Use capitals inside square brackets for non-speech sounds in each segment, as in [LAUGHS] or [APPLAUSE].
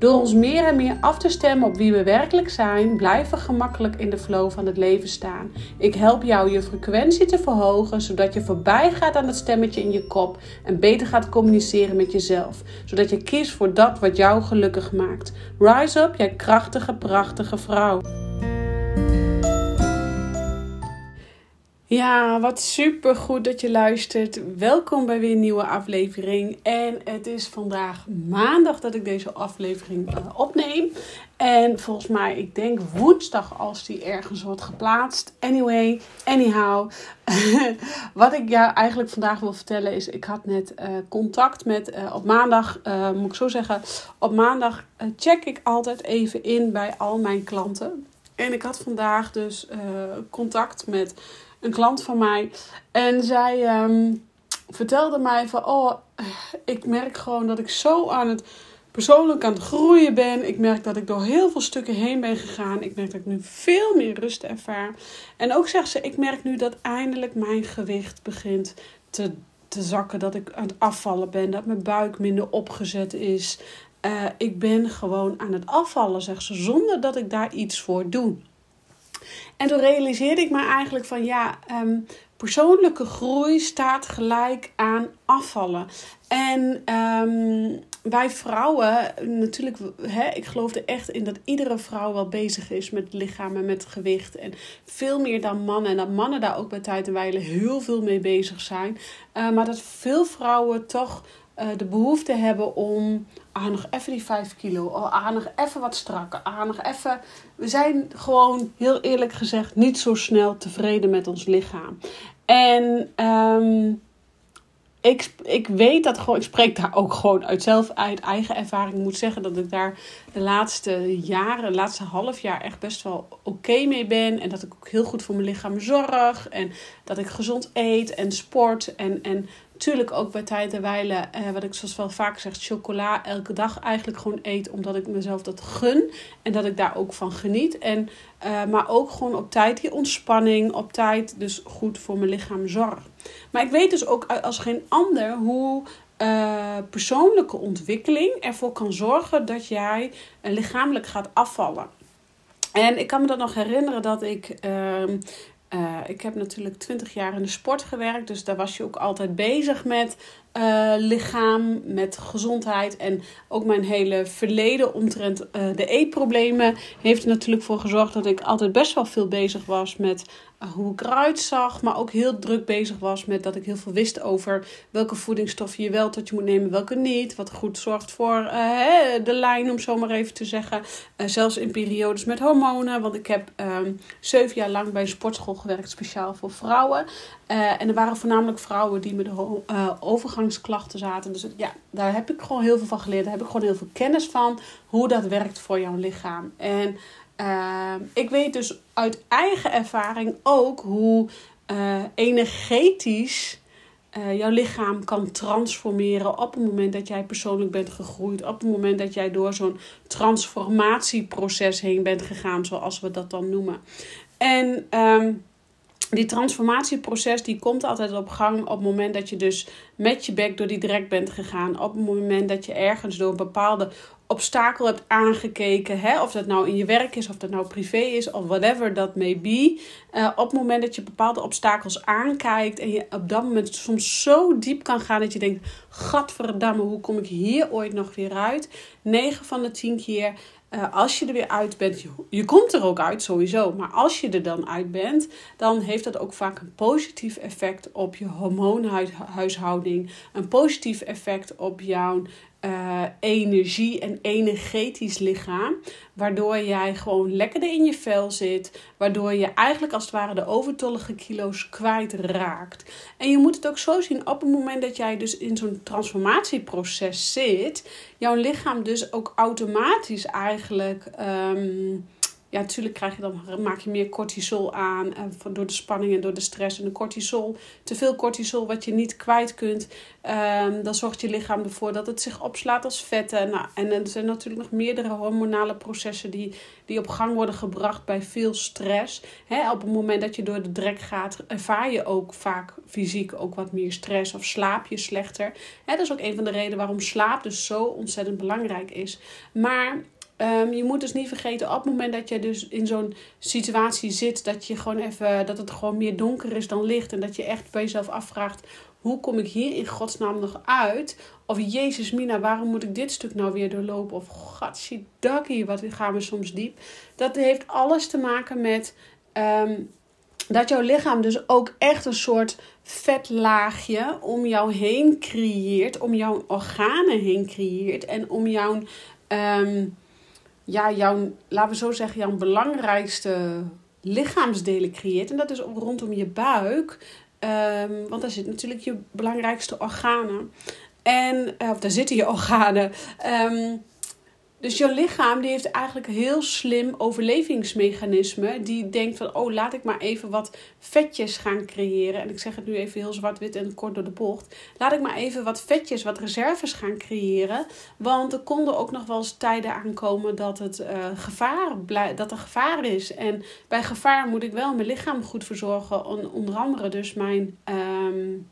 Door ons meer en meer af te stemmen op wie we werkelijk zijn, blijven we gemakkelijk in de flow van het leven staan. Ik help jou je frequentie te verhogen, zodat je voorbij gaat aan het stemmetje in je kop en beter gaat communiceren met jezelf, zodat je kiest voor dat wat jou gelukkig maakt. Rise up, jij krachtige, prachtige vrouw. Ja, wat super goed dat je luistert. Welkom bij weer een nieuwe aflevering. En het is vandaag maandag dat ik deze aflevering uh, opneem. En volgens mij, ik denk woensdag als die ergens wordt geplaatst. Anyway, anyhow. [LAUGHS] wat ik jou eigenlijk vandaag wil vertellen is, ik had net uh, contact met, uh, op maandag, moet ik zo zeggen, op maandag check ik altijd even in bij al mijn klanten. En ik had vandaag dus contact met een klant van mij. En zij um, vertelde mij van, oh, ik merk gewoon dat ik zo aan het persoonlijk aan het groeien ben. Ik merk dat ik door heel veel stukken heen ben gegaan. Ik merk dat ik nu veel meer rust ervaar. En ook zegt ze, ik merk nu dat eindelijk mijn gewicht begint te, te zakken. Dat ik aan het afvallen ben. Dat mijn buik minder opgezet is. Uh, ik ben gewoon aan het afvallen, zegt ze, zonder dat ik daar iets voor doe. En toen realiseerde ik me eigenlijk van ja, um, persoonlijke groei staat gelijk aan afvallen. En um, wij vrouwen, natuurlijk, hè, ik geloof er echt in dat iedere vrouw wel bezig is met lichaam en met gewicht. En veel meer dan mannen. En dat mannen daar ook bij tijd en wijle heel veel mee bezig zijn. Uh, maar dat veel vrouwen toch uh, de behoefte hebben om ah, nog even die 5 kilo, oh, nog even wat strakker, ah, nog even. We zijn gewoon heel eerlijk gezegd niet zo snel tevreden met ons lichaam. En um, ik, ik weet dat gewoon, ik spreek daar ook gewoon uit zelf uit eigen ervaring. Ik moet zeggen dat ik daar de laatste jaren, het laatste half jaar echt best wel oké mee ben. En dat ik ook heel goed voor mijn lichaam zorg. En dat ik gezond eet en sport. En, en natuurlijk ook bij tijd en wijle, eh, wat ik zoals wel vaak zeg, chocola elke dag eigenlijk gewoon eet. Omdat ik mezelf dat gun. En dat ik daar ook van geniet. En, uh, maar ook gewoon op tijd die ontspanning. Op tijd dus goed voor mijn lichaam zorg. Maar ik weet dus ook als geen ander hoe uh, persoonlijke ontwikkeling ervoor kan zorgen dat jij uh, lichamelijk gaat afvallen. En ik kan me dat nog herinneren dat ik. Uh, uh, ik heb natuurlijk 20 jaar in de sport gewerkt, dus daar was je ook altijd bezig met uh, lichaam, met gezondheid. En ook mijn hele verleden omtrent uh, de eetproblemen heeft er natuurlijk voor gezorgd dat ik altijd best wel veel bezig was met hoe ik eruit zag, maar ook heel druk bezig was met dat ik heel veel wist over welke voedingsstoffen je wel tot je moet nemen, welke niet. Wat goed zorgt voor de lijn, om zo maar even te zeggen. Zelfs in periodes met hormonen, want ik heb um, zeven jaar lang bij een sportschool gewerkt, speciaal voor vrouwen. Uh, en er waren voornamelijk vrouwen die met de overgangsklachten zaten. Dus ja, daar heb ik gewoon heel veel van geleerd. Daar heb ik gewoon heel veel kennis van hoe dat werkt voor jouw lichaam. En uh, ik weet dus uit eigen ervaring ook hoe uh, energetisch uh, jouw lichaam kan transformeren op het moment dat jij persoonlijk bent gegroeid. Op het moment dat jij door zo'n transformatieproces heen bent gegaan, zoals we dat dan noemen. En um, die transformatieproces die komt altijd op gang op het moment dat je dus met je bek door die drek bent gegaan. Op het moment dat je ergens door een bepaalde obstakel hebt aangekeken. Hè? Of dat nou in je werk is, of dat nou privé is, of whatever that may be. Uh, op het moment dat je bepaalde obstakels aankijkt en je op dat moment soms zo diep kan gaan dat je denkt: Gadverdamme, hoe kom ik hier ooit nog weer uit? 9 van de 10 keer uh, als je er weer uit bent, je, je, komt er ook uit sowieso, maar als je er dan uit bent, dan heeft dat ook vaak een positief effect op je hormoonhuishouding, een positief effect op jouw uh, energie en energetisch lichaam. Waardoor jij gewoon lekkerder in je vel zit. Waardoor je eigenlijk als het ware de overtollige kilo's kwijtraakt. En je moet het ook zo zien, op het moment dat jij dus in zo'n transformatieproces zit, jouw lichaam dus ook automatisch eigenlijk. Um, ja, natuurlijk krijg je dan, maak je meer cortisol aan uh, door de spanning en door de stress. En de cortisol, te veel cortisol wat je niet kwijt kunt, um, dan zorgt je lichaam ervoor dat het zich opslaat als vetten. Nou, en er zijn natuurlijk nog meerdere hormonale processen die, die op gang worden gebracht bij veel stress. Op het moment dat je door de drek gaat, ervaar je ook vaak fysiek ook wat meer stress of slaap je slechter. Dat is ook een van de redenen waarom slaap dus zo ontzettend belangrijk is. Maar Um, je moet dus niet vergeten, op het moment dat je dus in zo'n situatie zit, dat je gewoon even, dat het gewoon meer donker is dan licht. En dat je echt bij jezelf afvraagt, hoe kom ik hier in godsnaam nog uit? Of Jezus Mina, waarom moet ik dit stuk nou weer doorlopen? Of Gatsidaki, wat gaan we soms diep. Dat heeft alles te maken met um, dat jouw lichaam dus ook echt een soort vetlaagje om jou heen creëert. Om jouw organen heen creëert. En om jouw... Um, ja, jouw, laten we zo zeggen, jouw belangrijkste lichaamsdelen creëert. En dat is rondom je buik. Um, want daar zitten natuurlijk je belangrijkste organen. En, eh, of daar zitten je organen. Um, dus je lichaam die heeft eigenlijk heel slim overlevingsmechanisme. Die denkt van, oh laat ik maar even wat vetjes gaan creëren. En ik zeg het nu even heel zwart-wit en kort door de bocht. Laat ik maar even wat vetjes, wat reserves gaan creëren. Want er konden ook nog wel eens tijden aankomen dat, het, uh, gevaar, dat er gevaar is. En bij gevaar moet ik wel mijn lichaam goed verzorgen. Onder andere dus mijn... Um,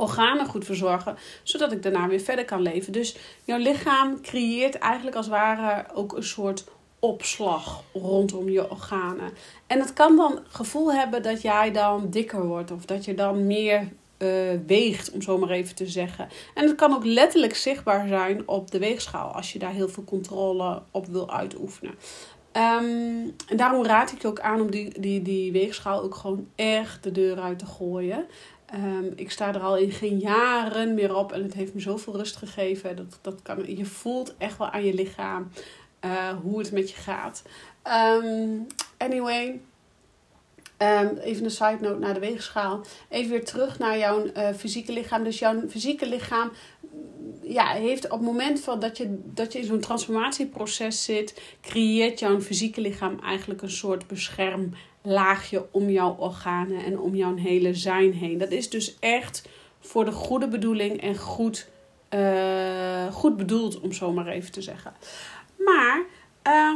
organen goed verzorgen, zodat ik daarna weer verder kan leven. Dus jouw lichaam creëert eigenlijk als het ware ook een soort opslag rondom je organen. En het kan dan gevoel hebben dat jij dan dikker wordt of dat je dan meer uh, weegt, om zo maar even te zeggen. En het kan ook letterlijk zichtbaar zijn op de weegschaal als je daar heel veel controle op wil uitoefenen. Um, en daarom raad ik je ook aan om die, die, die weegschaal ook gewoon echt de deur uit te gooien. Um, ik sta er al in geen jaren meer op en het heeft me zoveel rust gegeven. Dat, dat kan, je voelt echt wel aan je lichaam uh, hoe het met je gaat. Um, anyway, um, even een side note naar de weegschaal. Even weer terug naar jouw uh, fysieke lichaam. Dus jouw fysieke lichaam ja, heeft op het moment van dat je, dat je in zo'n transformatieproces zit, creëert jouw fysieke lichaam eigenlijk een soort bescherm laagje om jouw organen en om jouw hele zijn heen. Dat is dus echt voor de goede bedoeling en goed, uh, goed bedoeld, om zo maar even te zeggen. Maar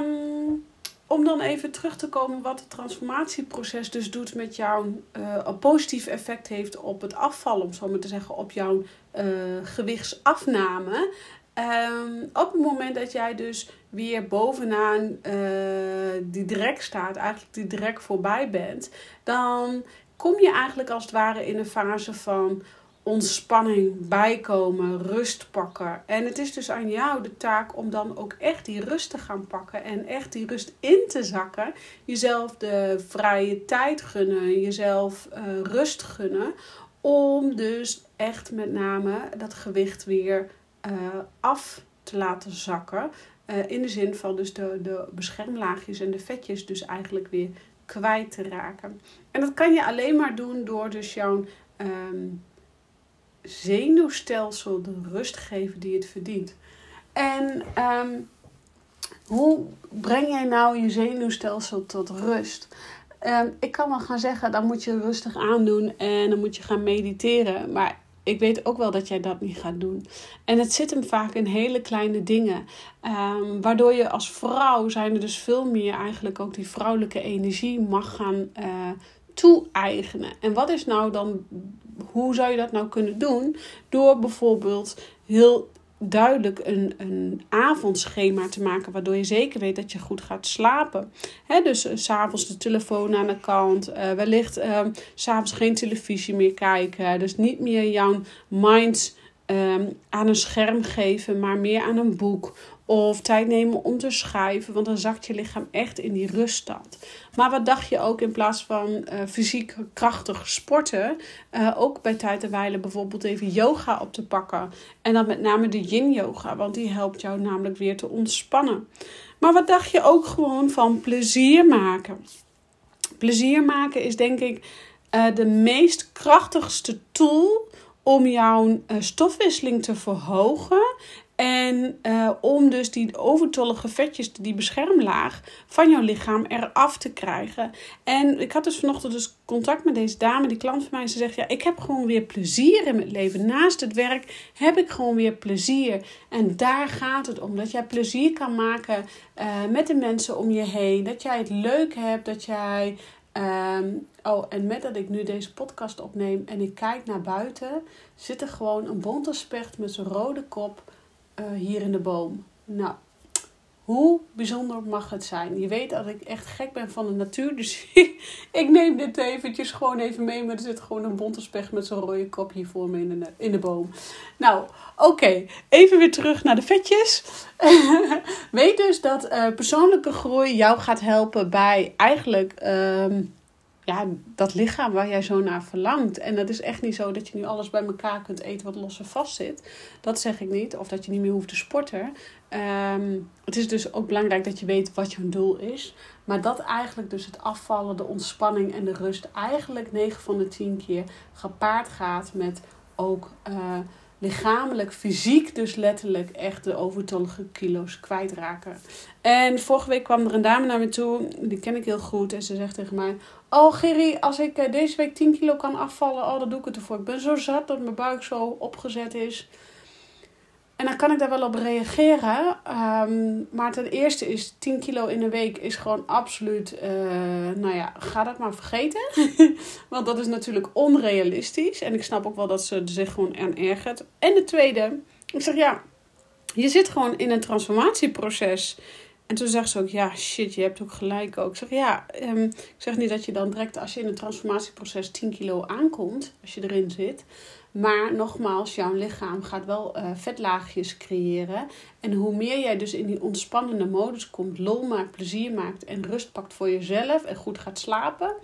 um, om dan even terug te komen wat het transformatieproces dus doet met jouw uh, positief effect heeft op het afvallen, om zo maar te zeggen, op jouw uh, gewichtsafname. Um, op het moment dat jij dus weer bovenaan uh, die drek staat, eigenlijk die drek voorbij bent, dan kom je eigenlijk als het ware in een fase van ontspanning, bijkomen, rust pakken. En het is dus aan jou de taak om dan ook echt die rust te gaan pakken en echt die rust in te zakken. Jezelf de vrije tijd gunnen, jezelf uh, rust gunnen, om dus echt met name dat gewicht weer uh, af te laten zakken. Uh, in de zin van dus de, de beschermlaagjes en de vetjes dus eigenlijk weer kwijt te raken. En dat kan je alleen maar doen door dus jouw um, zenuwstelsel de rust geven die het verdient. En um, hoe breng jij nou je zenuwstelsel tot rust? Um, ik kan wel gaan zeggen, dan moet je rustig aandoen en dan moet je gaan mediteren. Maar ik weet ook wel dat jij dat niet gaat doen. En het zit hem vaak in hele kleine dingen. Um, waardoor je als vrouw zijn er dus veel meer eigenlijk ook die vrouwelijke energie mag gaan uh, toe-eigenen. En wat is nou dan, hoe zou je dat nou kunnen doen? Door bijvoorbeeld heel duidelijk een, een avondschema te maken, waardoor je zeker weet dat je goed gaat slapen. Dus uh, s'avonds de telefoon aan de kant, uh, wellicht uh, s'avonds geen televisie meer kijken, dus niet meer jouw mind ehm, aan een scherm geven, maar meer aan een boek. Of tijd nemen om te schrijven, want dan zakt je lichaam echt in die ruststand. Maar wat dacht je ook in plaats van uh, fysiek krachtig sporten, uh, ook bij tijd en wijle bijvoorbeeld even yoga op te pakken. En dan met name de yin yoga, want die helpt jou namelijk weer te ontspannen. Maar wat dacht je ook gewoon van plezier maken? Plezier maken is denk ik uh, de meest krachtigste tool om jouw stofwisseling te verhogen en uh, om dus die overtollige vetjes, die beschermlaag van jouw lichaam eraf te krijgen. En ik had dus vanochtend dus contact met deze dame, die klant van mij. Ze zegt, ja, ik heb gewoon weer plezier in mijn leven. Naast het werk heb ik gewoon weer plezier. En daar gaat het om. Dat jij plezier kan maken uh, met de mensen om je heen. Dat jij het leuk hebt, dat jij... Um, oh, en met dat ik nu deze podcast opneem en ik kijk naar buiten, zit er gewoon een bonte specht met zijn rode kop uh, hier in de boom. Nou, hoe bijzonder mag het zijn? Je weet dat ik echt gek ben van de natuur. Dus [LAUGHS] ik neem dit eventjes gewoon even mee. Maar er zit gewoon een bonte specht met zo'n rode kop hier voor me in de, in de boom. Nou, oké. Even weer terug naar de vetjes. [LAUGHS] weet dus dat uh, persoonlijke groei jou gaat helpen bij eigenlijk... Uh, ja, dat lichaam waar jij zo naar verlangt. En dat is echt niet zo dat je nu alles bij elkaar kunt eten wat los en vast zit. Dat zeg ik niet. Of dat je niet meer hoeft te sporten. Um, het is dus ook belangrijk dat je weet wat jouw doel is. Maar dat eigenlijk dus het afvallen, de ontspanning en de rust eigenlijk 9 van de 10 keer gepaard gaat met ook... Uh, lichamelijk, fysiek dus letterlijk echt de overtollige kilo's kwijtraken. En vorige week kwam er een dame naar me toe, die ken ik heel goed. En ze zegt tegen mij, oh Gerry, als ik eh, deze week 10 kilo kan afvallen, oh dan doe ik het ervoor. Ik ben zo zat dat mijn buik zo opgezet is. En dan kan ik daar wel op reageren. Um, maar ten eerste is 10 kilo in een week is gewoon absoluut. Uh, nou ja, ga dat maar vergeten. [LAUGHS] Want dat is natuurlijk onrealistisch. En ik snap ook wel dat ze zich gewoon aan ergert. En de tweede, ik zeg ja, je zit gewoon in een transformatieproces. En toen zegt ze ook, ja, shit, je hebt ook gelijk ook. Ik zeg, ja, um, ik zeg niet dat je dan direct als je in een transformatieproces 10 kilo aankomt, als je erin zit. Maar nogmaals, jouw lichaam gaat wel uh, vetlaagjes creëren. En hoe meer jij dus in die ontspannende modus komt, lol maakt, plezier maakt en rust pakt voor jezelf en goed gaat slapen,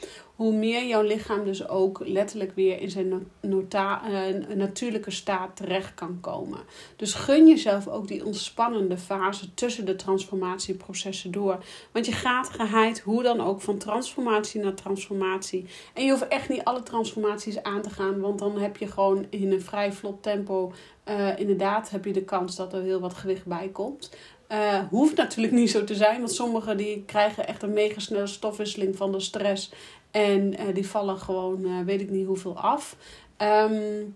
hoe meer jouw lichaam dus ook letterlijk weer in zijn uh, natuurlijke staat terecht kan komen. Dus gun jezelf ook die ontspannende fase tussen de transformatieprocessen door. Want je gaat geheid hoe dan ook van transformatie naar transformatie. En je hoeft echt niet alle transformaties aan te gaan, want dan heb je gewoon in een vrij vlot tempo. Uh, inderdaad heb je de kans dat er heel wat gewicht bij komt. Uh, hoeft natuurlijk niet zo te zijn, want sommigen die krijgen echt een mega snelle stofwisseling van de stress. En uh, die vallen gewoon, uh, weet ik niet hoeveel, af. Um,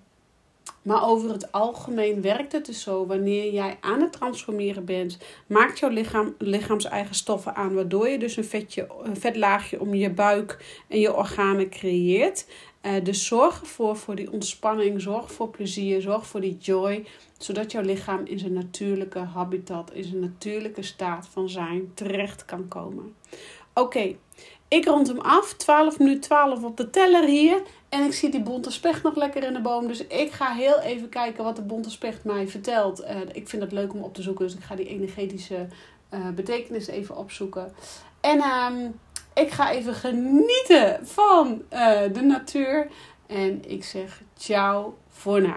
maar over het algemeen werkt het dus zo. Wanneer jij aan het transformeren bent, maakt jouw lichaam lichaams-eigen stoffen aan. Waardoor je dus een, vetje, een vetlaagje om je buik en je organen creëert. Uh, dus zorg ervoor voor die ontspanning, zorg voor plezier, zorg voor die joy. Zodat jouw lichaam in zijn natuurlijke habitat, in zijn natuurlijke staat van zijn terecht kan komen. Oké, ik rond hem af. 12 minuten 12 op de teller hier. En ik zie die bonte specht nog lekker in de boom. Dus ik ga heel even kijken wat de bonte specht mij vertelt. Uh, ik vind het leuk om op te zoeken. Dus ik ga die energetische uh, betekenis even opzoeken. En um, ik ga even genieten van uh, de natuur. En ik zeg ciao voor nu.